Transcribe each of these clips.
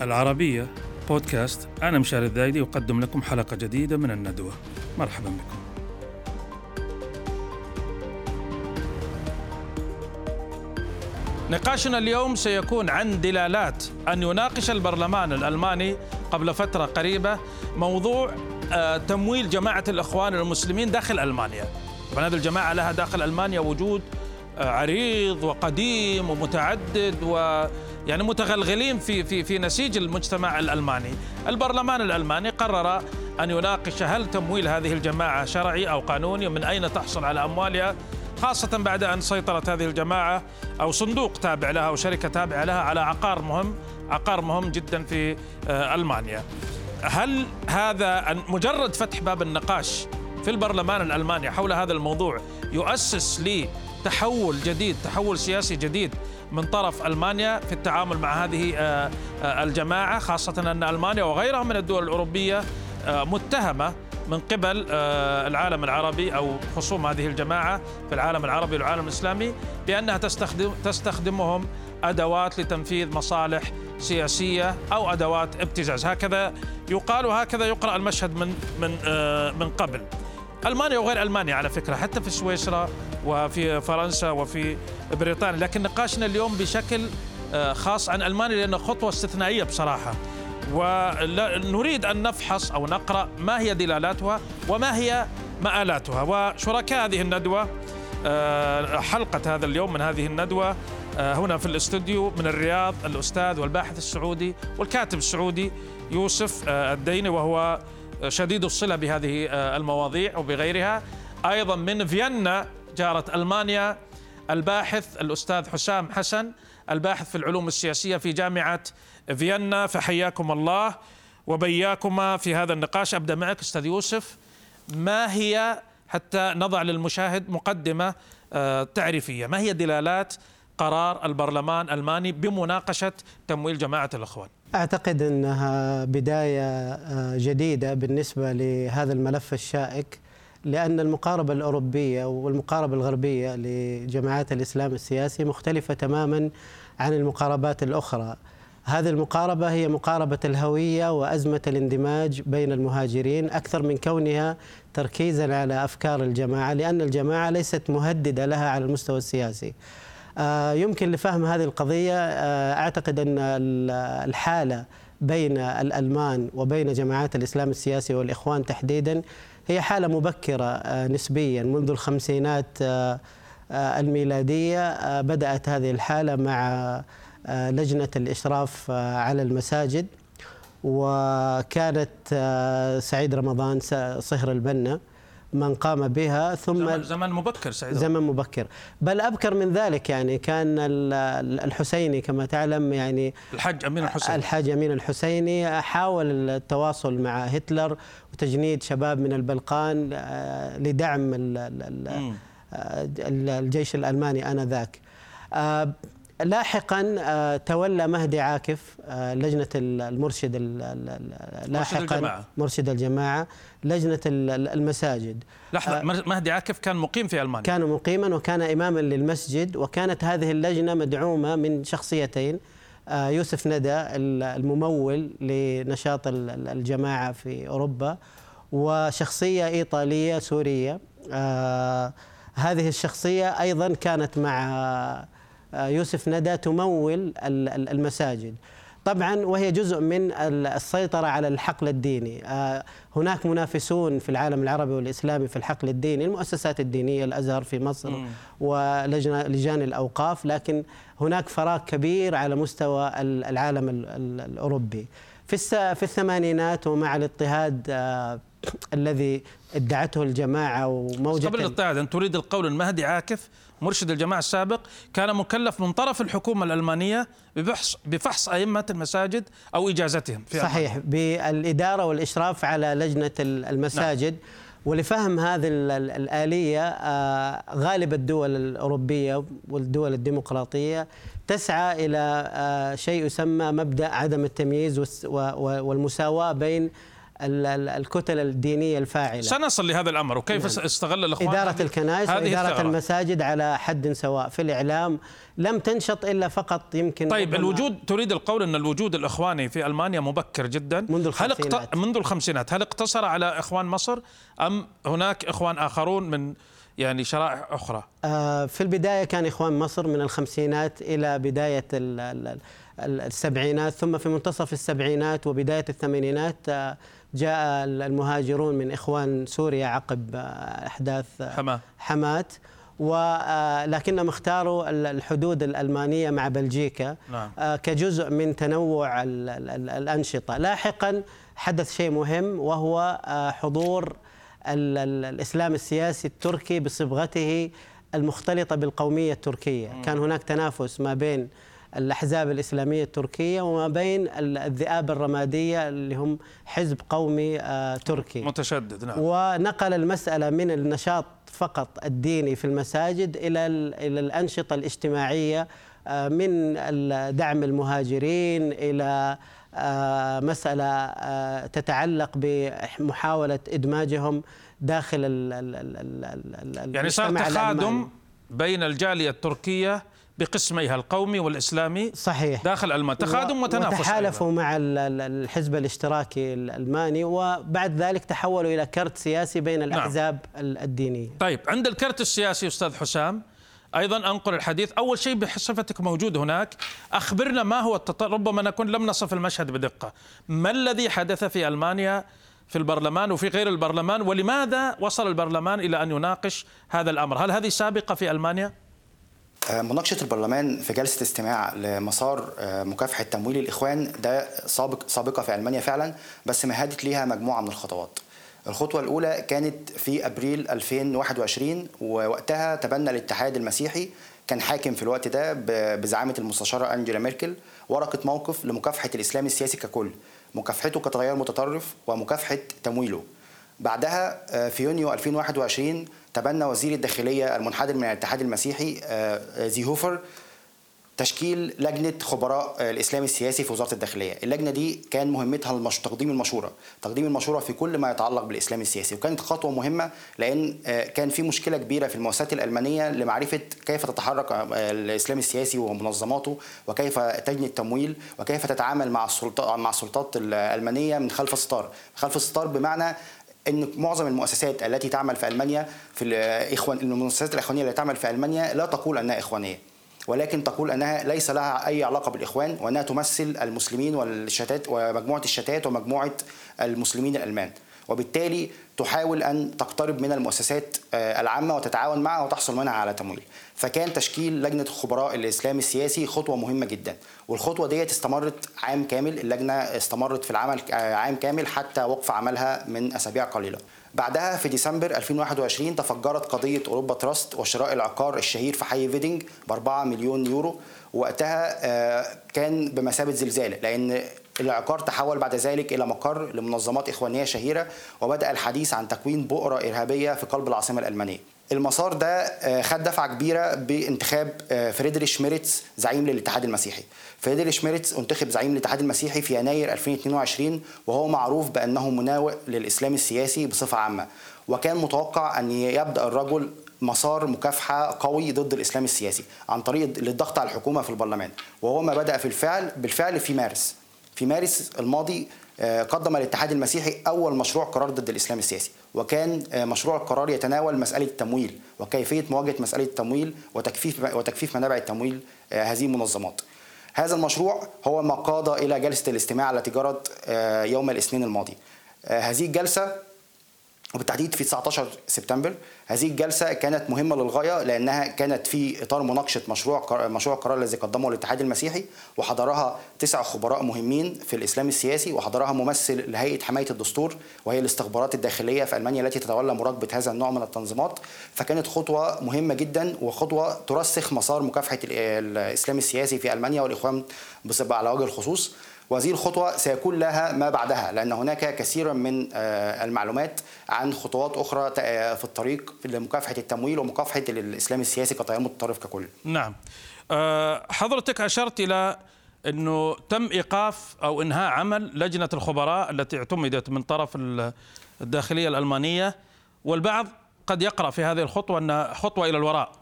العربية بودكاست. أنا مشاري الذايدي أقدم لكم حلقة جديدة من الندوة. مرحبا بكم. نقاشنا اليوم سيكون عن دلالات أن يناقش البرلمان الألماني قبل فترة قريبة موضوع آه، تمويل جماعة الإخوان المسلمين داخل ألمانيا. طبعا هذه الجماعة لها داخل ألمانيا وجود آه، عريض وقديم ومتعدد و يعني متغلغلين في في في نسيج المجتمع الألماني، البرلمان الألماني قرر أن يناقش هل تمويل هذه الجماعة شرعي أو قانوني ومن أين تحصل على أموالها خاصة بعد أن سيطرت هذه الجماعة أو صندوق تابع لها أو شركة تابعة لها على عقار مهم عقار مهم جدا في آه، ألمانيا. هل هذا مجرد فتح باب النقاش في البرلمان الألماني حول هذا الموضوع يؤسس لتحول جديد تحول سياسي جديد من طرف ألمانيا في التعامل مع هذه آه، آه، الجماعة خاصة أن ألمانيا وغيرها من الدول الأوروبية متهمة من قبل آه، العالم العربي أو خصوم هذه الجماعة في العالم العربي والعالم الإسلامي بأنها تستخدم تستخدمهم أدوات لتنفيذ مصالح سياسية أو أدوات ابتزاز هكذا يقال وهكذا يقرأ المشهد من من آه، من قبل. ألمانيا وغير ألمانيا على فكرة حتى في سويسرا وفي فرنسا وفي بريطانيا لكن نقاشنا اليوم بشكل آه، خاص عن ألمانيا لأنه خطوة استثنائية بصراحة. ونريد أن نفحص أو نقرأ ما هي دلالاتها وما هي مآلاتها. وشركاء هذه الندوة آه، حلقة هذا اليوم من هذه الندوة آه، هنا في الاستوديو من الرياض الأستاذ والباحث السعودي والكاتب السعودي يوسف الديني وهو شديد الصلة بهذه المواضيع وبغيرها. أيضا من فيينا جارة ألمانيا الباحث الأستاذ حسام حسن الباحث في العلوم السياسية في جامعة فيينا فحياكم الله وبياكما في هذا النقاش. أبدأ معك أستاذ يوسف ما هي حتى نضع للمشاهد مقدمة آه، تعريفية ما هي دلالات قرار البرلمان الألماني بمناقشة تمويل جماعة الإخوان؟ أعتقد أنها بداية آه، جديدة بالنسبة لهذا الملف الشائك. لأن المقاربة الأوروبية والمقاربة الغربية لجماعات الإسلام السياسي مختلفة تماما عن المقاربات الأخرى. هذه المقاربة هي مقاربة الهوية وأزمة الاندماج بين المهاجرين أكثر من كونها تركيزا على أفكار الجماعة لأن الجماعة ليست مهددة لها على المستوى السياسي. آه، يمكن لفهم هذه القضية آه، أعتقد أن الحالة بين الألمان وبين جماعات الإسلام السياسي والإخوان تحديدا هي حالة مبكرة آه، نسبيا منذ الخمسينات الميلادية بدأت هذه الحالة مع آه، لجنة الإشراف آه، على المساجد وكانت آه، سعيد رمضان صهر البنا من قام بها ثم زمن مبكر سعيد زمن مبكر. بل أبكر من ذلك يعني كان الحسيني كما تعلم يعني الحاج أمين الحسيني. الحاج أمين الحسيني حاول التواصل مع هتلر وتجنيد شباب من البلقان لدعم الجيش الألماني آنذاك. لاحقا آه، تولى مهدي عاكف آه، لجنة المرشد لاحقا مرشد الجماعة لجنة المساجد. لحظة آه، مهدي عاكف كان مقيم في ألمانيا؟ كان مقيما وكان إماما للمسجد وكانت هذه اللجنة مدعومة من شخصيتين. يوسف ندى الممول لنشاط الجماعة في أوروبا وشخصية إيطالية سورية. هذه الشخصية أيضا كانت مع آه، يوسف ندى تمول المساجد. طبعا وهي جزء من السيطرة على الحقل الديني. آه، هناك منافسون في العالم العربي والإسلامي في الحقل الديني المؤسسات الدينية الأزهر في مصر ولجان الأوقاف لكن هناك فراغ كبير على مستوى العالم الأوروبي. في في الثمانينات ومع الاضطهاد آه، الذي ادعته الجماعة وموجة قبل الاضطهاد أن تريد القول المهدي عاكف مرشد الجماعة السابق كان مكلف من طرف الحكومة الألمانية بفحص بفحص أئمة المساجد أو إجازتهم في صحيح ألمانيا. بالإدارة والإشراف على لجنة المساجد نعم. ولفهم هذه الآلية آه، غالب الدول الأوروبية والدول الديمقراطية تسعى إلى آه، شيء يسمى مبدأ عدم التمييز والمساواة بين الكتل الدينية الفاعلة سنصل لهذا الأمر وكيف نعم. استغل الإخوان إدارة الكنائس وإدارة الثغرة. المساجد على حد سواء في الإعلام لم تنشط إلا فقط يمكن طيب الوجود تريد القول إن الوجود الإخواني في ألمانيا مبكر جدا منذ الخمسينات هل اقت... منذ الخمسينات هل اقتصر على إخوان مصر أم هناك إخوان آخرون من يعني شرائح أخرى؟ آه في البداية كان إخوان مصر من الخمسينات إلى بداية السبعينات ثم في منتصف السبعينات وبداية الثمانينات آه جاء المهاجرون من إخوان سوريا عقب أحداث حما. حمات ولكنهم اختاروا الحدود الألمانية مع بلجيكا نعم. كجزء من تنوع الأنشطة لاحقا حدث شيء مهم وهو حضور الإسلام السياسي التركي بصبغته المختلطة بالقومية التركية كان هناك تنافس ما بين الأحزاب الإسلامية التركية وما بين الذئاب الرمادية اللي هم حزب قومي آه، تركي. متشدد نعم. ونقل المسألة من النشاط فقط الديني في المساجد إلى إلى الأنشطة الاجتماعية آه، من دعم المهاجرين إلى آه، مسألة تتعلق بمحاولة إدماجهم داخل يعني صار تخادم بين الجالية التركية بقسميها القومي والإسلامي صحيح. داخل ألمانيا تخادم وتنافس وتحالفوا مع الحزب الاشتراكي الألماني وبعد ذلك تحولوا إلى كرت سياسي بين نعم. الأحزاب نعم. الدينية. طيب عند الكرت السياسي أستاذ حسام أيضا أنقل الحديث. أول شيء بصفتك موجود هناك. أخبرنا ما هو التطور ربما نكون لم نصف المشهد بدقة. ما الذي حدث في ألمانيا في البرلمان وفي غير البرلمان ولماذا وصل البرلمان إلى أن يناقش هذا الأمر؟ هل هذه سابقة في ألمانيا؟ مناقشة البرلمان في جلسة استماع لمسار آه، مكافحة تمويل الإخوان ده سابق سابقة في ألمانيا فعلا بس مهدت ليها مجموعة من الخطوات. الخطوة الأولى كانت في أبريل 2021 ووقتها تبنى الاتحاد المسيحي كان حاكم في الوقت ده بزعامة المستشارة أنجيلا ميركل ورقة موقف لمكافحة الإسلام السياسي ككل مكافحته كتغير متطرف ومكافحة تمويله. بعدها آه، في يونيو 2021 تبنى وزير الداخلية المنحدر من الاتحاد المسيحي آه، زيهوفر تشكيل لجنة خبراء آه، الإسلام السياسي في وزارة الداخلية، اللجنة دي كان مهمتها المش... تقديم المشورة، تقديم المشورة في كل ما يتعلق بالإسلام السياسي، وكانت خطوة مهمة لأن كان في مشكلة كبيرة في المؤسسات الألمانية لمعرفة كيف تتحرك الإسلام السياسي ومنظماته، وكيف تجني التمويل، وكيف تتعامل مع السلطات مع السلطات الألمانية من خلف الستار، خلف الستار بمعنى إن معظم المؤسسات التي تعمل في ألمانيا في الاخوان المؤسسات الإخوانية التي تعمل في ألمانيا لا تقول أنها إخوانية ولكن تقول أنها ليس لها أي علاقة بالإخوان وأنها تمثل المسلمين والشتات ومجموعة الشتات ومجموعة المسلمين الألمان. وبالتالي تحاول أن تقترب من المؤسسات آه، العامة وتتعاون معها وتحصل منها على تمويل. فكان تشكيل لجنة خبراء الاسلام السياسي خطوة مهمة جدا. والخطوة ديت استمرت عام كامل اللجنة استمرت في العمل آه، عام كامل حتى وقف عملها من أسابيع قليلة. بعدها في ديسمبر 2021 تفجرت قضية أوروبا تراست وشراء العقار الشهير في حي فيدنج ب 4 مليون يورو. وقتها آه، كان بمثابة زلزال لأن العقار تحول بعد ذلك إلى مقر لمنظمات إخوانية شهيرة وبدأ الحديث عن تكوين بؤرة إرهابية في قلب العاصمة الألمانية. المسار ده آه، خد دفعة كبيرة بانتخاب آه، فريدريش ميريتس زعيم للاتحاد المسيحي. فريدريش ميريتس انتخب زعيم الاتحاد المسيحي في يناير 2022 وهو معروف بأنه مناوئ للإسلام السياسي بصفة عامة وكان متوقع أن يبدأ الرجل مسار مكافحة قوي ضد الإسلام السياسي عن طريق الضغط على الحكومة في البرلمان وهو ما بدأ في الفعل بالفعل في مارس. في مارس الماضي آه، قدم الاتحاد المسيحي أول مشروع قرار ضد الإسلام السياسي وكان آه، مشروع القرار يتناول مسألة التمويل وكيفية مواجهة مسألة التمويل وتكفيف وتكفيف منابع التمويل آه، هذه المنظمات. هذا المشروع هو ما قاد إلى جلسة الاستماع التي جرت يوم الاثنين الماضي. هذه الجلسة وبالتحديد في 19 سبتمبر هذه الجلسة كانت مهمة للغاية لأنها كانت في إطار مناقشة مشروع مشروع القرار الذي قدمه الاتحاد المسيحي وحضرها تسع خبراء مهمين في الإسلام السياسي وحضرها ممثل لهيئة حماية الدستور وهي الاستخبارات الداخلية في ألمانيا التي تتولى مراقبة هذا النوع من التنظيمات. فكانت خطوة مهمة جدا وخطوة ترسخ مسار مكافحة الإسلام السياسي في ألمانيا والإخوان على وجه الخصوص. وهذه الخطوة سيكون لها ما بعدها لأن هناك كثيرا من آه، المعلومات عن خطوات أخرى آه، في الطريق لمكافحة التمويل ومكافحة الإسلام السياسي كتيار متطرف ككل. نعم. آه، حضرتك أشرت إلى إنه تم إيقاف أو إنهاء عمل لجنة الخبراء التي اعتمدت من طرف الداخلية الألمانية والبعض قد يقرأ في هذه الخطوة انها خطوة إلى الوراء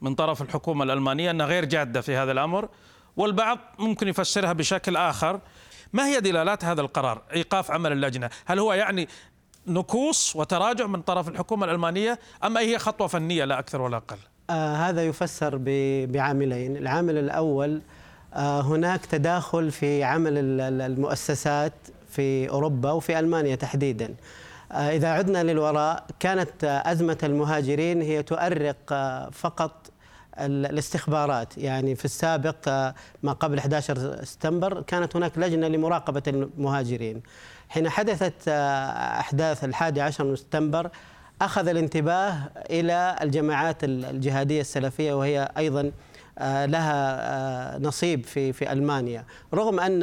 من طرف الحكومة الألمانية أنها غير جادة في هذا الأمر. والبعض ممكن يفسرها بشكل آخر. ما هي دلالات هذا القرار؟ إيقاف عمل اللجنة. هل هو يعني نكوص وتراجع من طرف الحكومة الألمانية؟ أم هي خطوة فنية لا أكثر ولا أقل؟ آه هذا يفسر بعاملين العامل الأول آه هناك تداخل في عمل المؤسسات في أوروبا وفي ألمانيا تحديدا. آه إذا عدنا للوراء كانت أزمة المهاجرين هي تؤرق آه فقط الاستخبارات. يعني في السابق آه، ما قبل 11 سبتمبر كانت هناك لجنة لمراقبة المهاجرين. حين حدثت آه، أحداث الحادي عشر من سبتمبر أخذ الانتباه إلى الجماعات الجهادية السلفية وهي أيضا آه، لها نصيب في في ألمانيا. رغم أن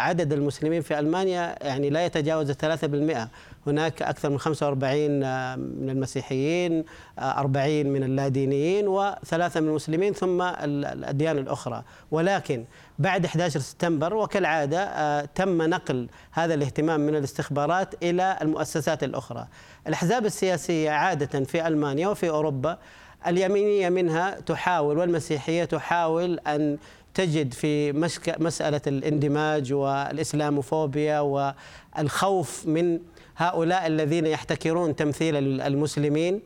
عدد المسلمين في ألمانيا يعني لا يتجاوز 3% هناك أكثر من 45 آه، من المسيحيين 40 آه، من اللادينيين وثلاثة من المسلمين ثم الأديان الأخرى. ولكن بعد 11 سبتمبر وكالعادة آه، تم نقل هذا الاهتمام من الاستخبارات إلى المؤسسات الأخرى. الأحزاب السياسية عادة في ألمانيا وفي أوروبا اليمينية منها تحاول والمسيحية تحاول أن تجد في مسألة الاندماج والإسلاموفوبيا والخوف من هؤلاء الذين يحتكرون تمثيل المسلمين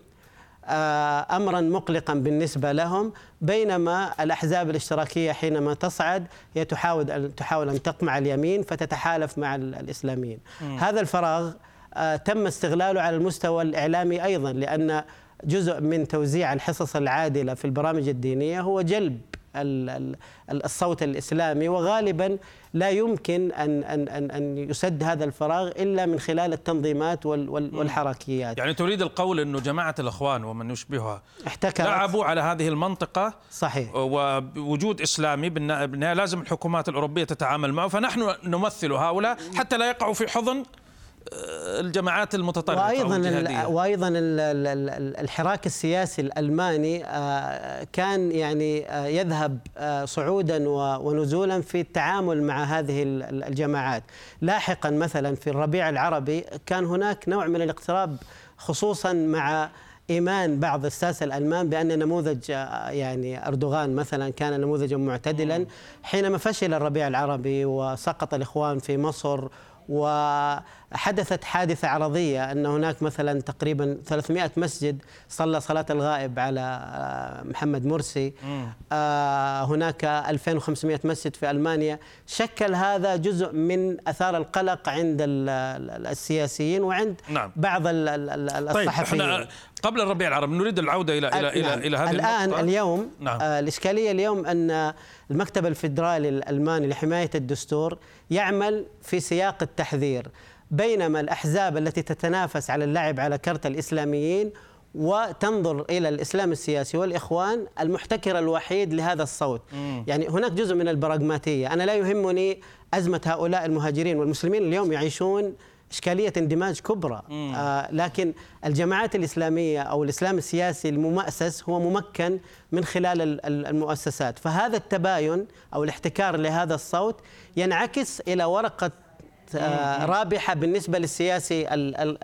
آه، امرا مقلقا بالنسبة لهم بينما الأحزاب الاشتراكية حينما تصعد هي تحاول ان تحاول أن تقمع اليمين فتتحالف مع الإسلاميين. هذا الفراغ آه، تم استغلاله على المستوى الإعلامي أيضا لأن جزء من توزيع الحصص العادلة في البرامج الدينية هو جلب الصوت الإسلامي وغالبا لا يمكن أن أن أن أن يسد هذا الفراغ إلا من خلال التنظيمات والحركيات. يعني تريد القول إنه جماعة الإخوان ومن يشبهها احتكرت. لعبوا على هذه المنطقة صحيح. ووجود إسلامي بالنهايه لازم الحكومات الأوروبية تتعامل معه فنحن نمثل هؤلاء حتى لا يقعوا في حضن الجماعات المتطرفة وأيضا وأيضا الحراك السياسي الألماني آه، كان يعني آه، يذهب آه، صعودا ونزولا في التعامل مع هذه الجماعات. لاحقا مثلا في الربيع العربي كان هناك نوع من الاقتراب خصوصا مع إيمان بعض الساسه الألمان بأن نموذج يعني أردوغان مثلا كان نموذجا معتدلا. حينما فشل الربيع العربي وسقط الإخوان في مصر وحدثت حادثة عرضية أن هناك مثلا تقريبا 300 مسجد صلى صلاة الغائب على آه، محمد مرسي. آه هناك 2500 مسجد في ألمانيا. شكل هذا جزء من أثار القلق عند السياسيين وعند نعم. بعض الصحفيين. طيب قبل الربيع العربي نريد العودة إلى إلى إلى, نعم. إلى هذه الآن النقطة. اليوم نعم. آه الإشكالية اليوم أن المكتب الفيدرالي الألماني لحماية الدستور يعمل في سياق التحذير بينما الأحزاب التي تتنافس على اللعب على كرت الإسلاميين وتنظر إلى الإسلام السياسي والإخوان المحتكر الوحيد لهذا الصوت مم. يعني هناك جزء من البراغماتية أنا لا يهمني أزمة هؤلاء المهاجرين والمسلمين اليوم يعيشون إشكالية اندماج كبرى. آه لكن الجماعات الإسلامية أو الإسلام السياسي المؤسس هو ممكن من خلال المؤسسات. فهذا التباين أو الاحتكار لهذا الصوت ينعكس إلى ورقة آه رابحة بالنسبة للسياسي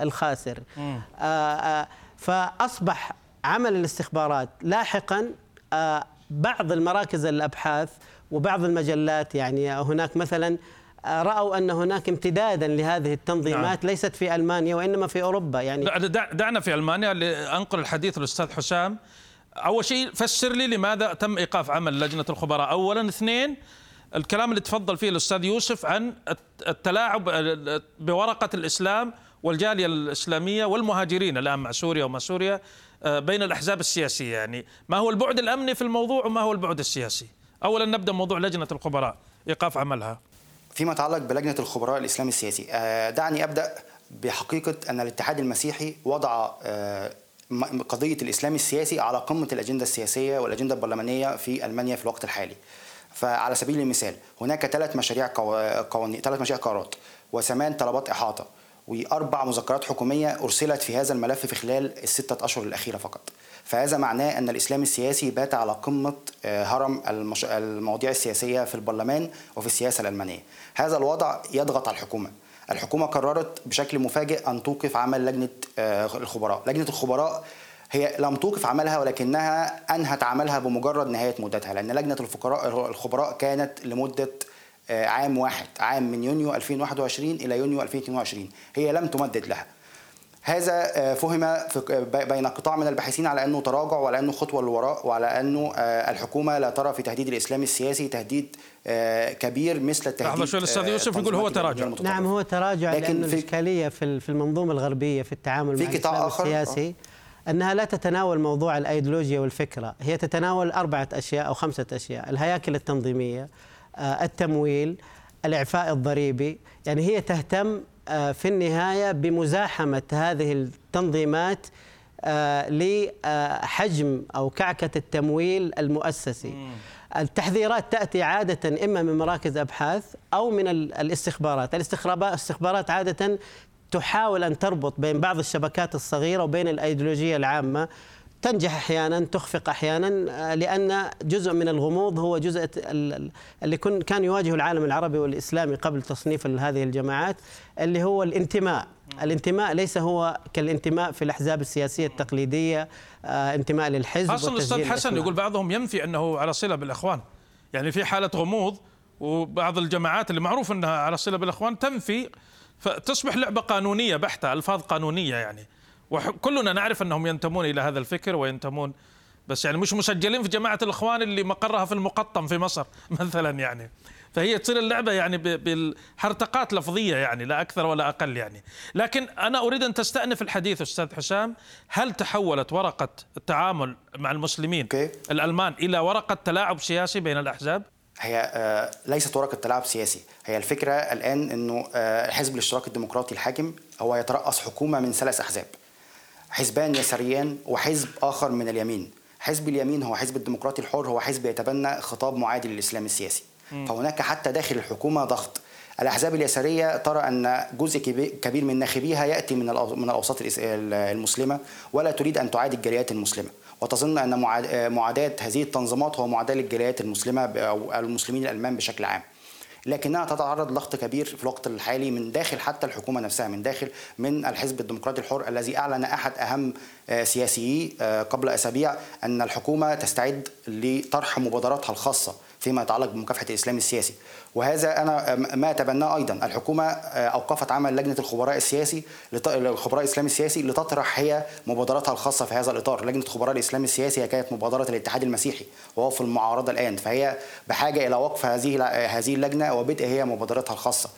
الخاسر. آه آه فأصبح عمل الاستخبارات لاحقا آه بعض المراكز الأبحاث وبعض المجلات يعني هناك مثلا رأوا أن هناك امتدادا لهذه التنظيمات نعم. ليست في ألمانيا وإنما في أوروبا يعني دعنا في ألمانيا لأنقل الحديث للأستاذ حسام. أول شيء فسر لي لماذا تم إيقاف عمل لجنة الخبراء. اولا اثنين الكلام اللي تفضل فيه الأستاذ يوسف عن التلاعب بورقة الإسلام والجالية الإسلامية والمهاجرين الآن مع سوريا وما سوريا آه، بين الأحزاب السياسية. يعني ما هو البعد الأمني في الموضوع وما هو البعد السياسي؟ اولا نبدأ موضوع لجنة الخبراء إيقاف عملها. فيما يتعلق بلجنة الخبراء الإسلامي السياسي. آه، دعني أبدأ بحقيقة أن الاتحاد المسيحي وضع آه، قضية الإسلام السياسي على قمة الأجندة السياسية والأجندة البرلمانية في ألمانيا في الوقت الحالي. فعلى سبيل المثال هناك ثلاث مشاريع قوانين ثلاث مشاريع قرارات. وثمان طلبات إحاطة. وأربع مذكرات حكومية أرسلت في هذا الملف في خلال الستة أشهر الأخيرة فقط. فهذا معناه أن الإسلام السياسي بات على قمة آه، هرم. المواضيع السياسية في البرلمان وفي السياسة الألمانية. هذا الوضع يضغط على الحكومة. الحكومة قررت بشكل مفاجئ أن توقف عمل لجنة آه، الخبراء. لجنة الخبراء هي لم توقف عملها ولكنها أنهت عملها بمجرد نهاية مدتها لأن لجنة الفقراء الخبراء كانت لمدة آه، عام واحد عام من يونيو 2021 إلى يونيو 2022 هي لم تمدد لها. هذا آه، فهم بين قطاع من الباحثين على أنه تراجع وعلى أنه خطوة للوراء وعلى أنه آه، الحكومة لا ترى في تهديد الاسلام السياسي تهديد كبير مثل التهديد لحظة شوي الأستاذ يوسف يقول هو تراجع. نعم هو تراجع لكن لأن الإشكالية في المنظومة الغربية في التعامل في مع الإسلام السياسي أنها لا تتناول موضوع الأيديولوجيا والفكرة، هي تتناول أربعة أشياء أو خمسة أشياء، الهياكل التنظيمية، آه، التمويل، الإعفاء الضريبي، يعني هي تهتم آه، في النهاية بمزاحمة هذه التنظيمات آه، لحجم أو كعكة التمويل المؤسسي. التحذيرات تأتي عادة إما من مراكز أبحاث أو من الاستخبارات، الاستخبارات عادة تحاول أن تربط بين بعض الشبكات الصغيرة وبين الأيديولوجية العامة. تنجح أحيانا تخفق أحيانا آه، لأن جزء من الغموض هو جزء اللي كان يواجه العالم العربي والإسلامي قبل تصنيف هذه الجماعات اللي هو الانتماء. الانتماء ليس هو كالانتماء في الأحزاب السياسية التقليدية آه، انتماء للحزب أصلا الأستاذ حسن يقول بعضهم ينفي أنه على صلة بالإخوان. يعني في حالة غموض وبعض الجماعات اللي معروف أنها على صلة بالإخوان تنفي فتصبح لعبة قانونية بحتة ألفاظ قانونية يعني. وكلنا نعرف أنهم ينتمون إلى هذا الفكر وينتمون بس يعني مش مسجلين في جماعة الإخوان اللي مقرها في المقطم في مصر مثلا يعني فهي تصير اللعبة يعني بالحرتقات لفظية يعني لا أكثر ولا أقل يعني لكن أنا أريد أن تستأنف الحديث أستاذ حسام هل تحولت ورقة التعامل مع المسلمين okay. الألمان إلى ورقة تلاعب سياسي بين الأحزاب؟ هي آه، ليست ورقة تلاعب سياسي هي الفكرة الآن إنه آه، حزب الاشتراك الديمقراطي الحاكم هو يترأس حكومة من ثلاث أحزاب حزبان يساريان وحزب آخر من اليمين. حزب اليمين هو حزب الديمقراطي الحر هو حزب يتبنى خطاب معادي للإسلام السياسي. م. فهناك حتى داخل الحكومة ضغط. الأحزاب اليسارية ترى أن جزء كبير من ناخبيها يأتي من من الأوساط المسلمة ولا تريد أن تعادي الجاليات المسلمة. وتظن أن معاداة هذه التنظيمات هو معاداة للجاليات المسلمة أو المسلمين الألمان بشكل عام. لكنها تتعرض لضغط كبير في الوقت الحالي من داخل حتى الحكومة نفسها من داخل من الحزب الديمقراطي الحر الذي أعلن أحد أهم آه، سياسيي آه، قبل أسابيع أن الحكومة تستعد لطرح مبادراتها الخاصة. فيما يتعلق بمكافحة الإسلام السياسي. وهذا أنا ما أتبناه أيضا. الحكومة آه، أوقفت عمل لجنة الخبراء السياسي الخبراء الاسلامي السياسي لتطرح هي مبادراتها الخاصة في هذا الإطار. لجنة خبراء الإسلام السياسي كانت مبادرة الاتحاد المسيحي وهو في المعارضة الآن. فهي بحاجة إلى وقف هذه هذه اللجنة وبدء هي مبادراتها الخاصة.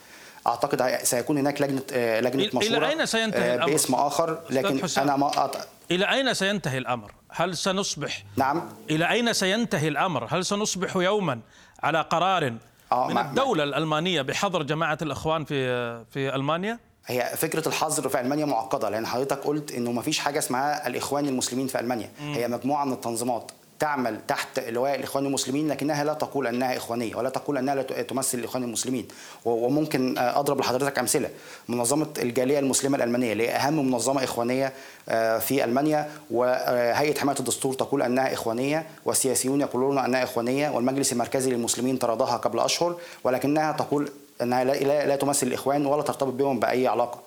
أعتقد سيكون هناك لجنة آه، لجنة مشوره إلى أين سينتهي آه، الأمر؟ باسم آخر لكن أنا ما أط... إلى أين سينتهي الأمر؟ هل سنصبح؟ نعم. إلى أين سينتهي الأمر؟ هل سنصبح يوما على قرار آه من الدولة الألمانية بحظر جماعة الإخوان في في ألمانيا؟ هي فكرة الحظر في ألمانيا معقدة لأن حضرتك قلت إنه ما فيش حاجة اسمها الإخوان المسلمين في ألمانيا. م. هي مجموعة من التنظيمات. تعمل تحت لواء الاخوان المسلمين لكنها لا تقول أنها إخوانية ولا تقول أنها لا تمثل الاخوان المسلمين. وممكن أضرب لحضرتك أمثلة. منظمة الجالية المسلمة الألمانية اللي هي أهم منظمة إخوانية آه، في ألمانيا وهيئه حماية الدستور تقول أنها إخوانية والسياسيون يقولون أنها إخوانية والمجلس المركزي للمسلمين تراضاها قبل أشهر ولكنها تقول أنها لا, لا تمثل الإخوان ولا ترتبط بهم بأي علاقة.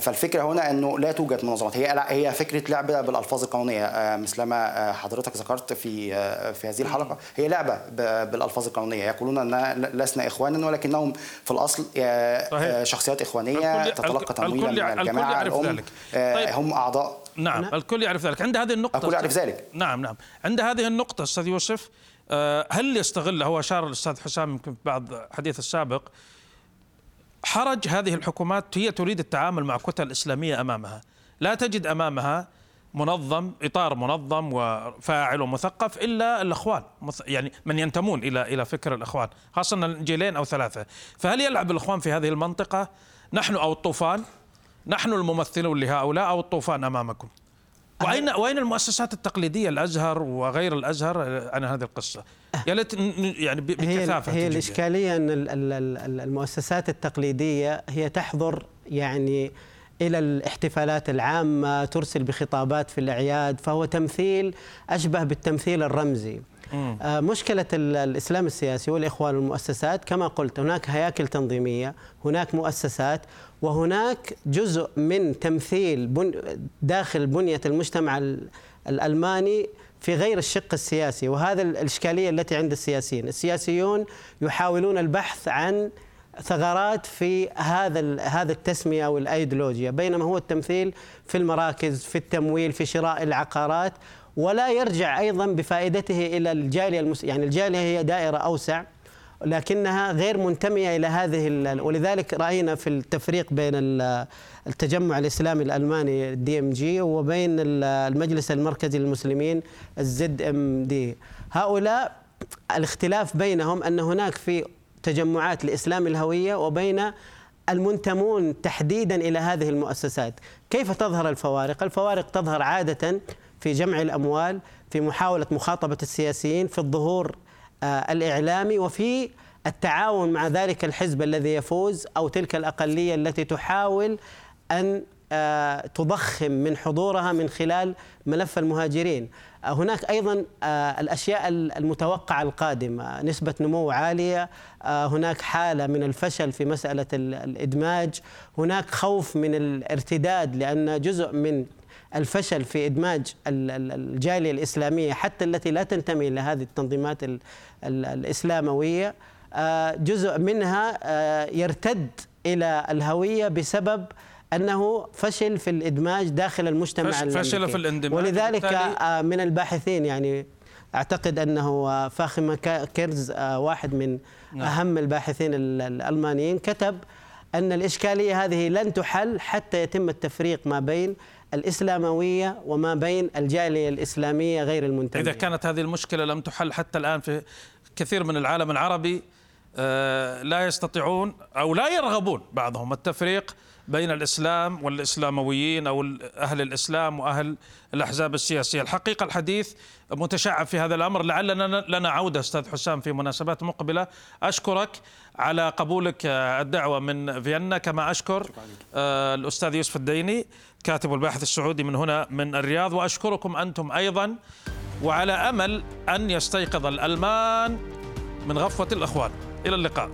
فالفكرة هنا إنه لا توجد منظمات هي هي فكرة لعبه بالألفاظ القانونية. آه، مثلما آه، حضرتك ذكرت في آه، في هذه الحلقة هي لعبة بالألفاظ القانونية. يقولون أن لسنا إخوانا ولكنهم في الأصل شخصيات إخوانية تتلقى تمويلا من الجماعة الأم طيب. هم أعضاء. نعم الكل يعرف ذلك. عند هذه النقطة الكل يعرف ذلك. نعم نعم. عند هذه النقطة أستاذ يوسف هل يستغل هو أشار الأستاذ حسام يمكن في بعض حديث السابق حرج هذه الحكومات هي تريد التعامل مع كتل إسلامية أمامها. لا تجد أمامها منظم إطار منظم وفاعل ومثقف إلا الإخوان يعني من ينتمون إلى إلى فكر الإخوان خاصة الجيلين أو ثلاثة. فهل يلعب الإخوان في هذه المنطقة؟ نحن أو الطوفان؟ نحن الممثلون لهؤلاء أو الطوفان أمامكم؟ واين وأين المؤسسات التقليدية؟ الأزهر وغير الأزهر عن هذه القصة؟ يا ليت يعني بكثافة هي, هي الإشكالية إن المؤسسات التقليدية هي تحضر يعني إلى الاحتفالات العامة ترسل بخطابات في الأعياد فهو تمثيل أشبه بالتمثيل الرمزي. مشكلة الإسلام السياسي والإخوان والمؤسسات كما قلت هناك هياكل تنظيمية هناك مؤسسات وهناك جزء من تمثيل داخل بنية المجتمع الألماني في غير الشق السياسي وهذا الإشكالية التي عند السياسيين. السياسيون يحاولون البحث عن ثغرات في هذا هذا التسمية أو الايديولوجيا بينما هو التمثيل في المراكز في التمويل في شراء العقارات. ولا يرجع أيضا بفائدته إلى الجالية المس... يعني الجالية هي دائرة أوسع لكنها غير منتمية إلى هذه ولذلك رأينا في التفريق بين التجمع الإسلامي الألماني ال DMG وبين المجلس المركزي للمسلمين ال ZMD هؤلاء الاختلاف بينهم أن هناك في تجمعات لاسلام الهوية وبين المنتمون تحديدا إلى هذه المؤسسات. كيف تظهر الفوارق؟ الفوارق تظهر عادة في جمع الأموال في محاولة مخاطبة السياسيين في الظهور آه، الإعلامي وفي التعاون مع ذلك الحزب الذي يفوز أو تلك الأقلية التي تحاول أن آه، تضخم من حضورها من خلال ملف المهاجرين. آه، هناك أيضا الأشياء المتوقعة القادمة نسبة نمو عالية هناك حالة من الفشل في مسألة الإدماج هناك خوف من الارتداد لأن جزء من الفشل في إدماج الجالية الإسلامية حتى التي لا تنتمي إلى هذه التنظيمات الإسلاموية آه، جزء منها آه، يرتد إلى الهوية بسبب أنه فشل في الإدماج داخل المجتمع فشل في الاندماج ولذلك آه، من الباحثين يعني أعتقد أنه فاخم كيرز واحد من نعم. أهم الباحثين الألمانيين كتب أن الإشكالية هذه لن تحل حتى يتم التفريق ما بين الإسلاموية وما بين الجالية الإسلامية غير المنتمية. إذا كانت هذه المشكلة لم تحل حتى الآن في كثير من العالم العربي لا يستطيعون أو لا يرغبون بعضهم. التفريق بين الإسلام والإسلامويين أو أهل الإسلام وأهل الأحزاب السياسية. الحقيقة الحديث متشعب في هذا الأمر. لعلنا لنا عودة أستاذ حسام في مناسبات مقبلة. أشكرك على قبولك الدعوة من فيينا. كما أشكر آه، الأستاذ يوسف الديني كاتب الباحث السعودي من هنا من الرياض. وأشكركم أنتم أيضا. وعلى أمل أن يستيقظ الألمان. من غفوة الأخوان. إلى اللقاء.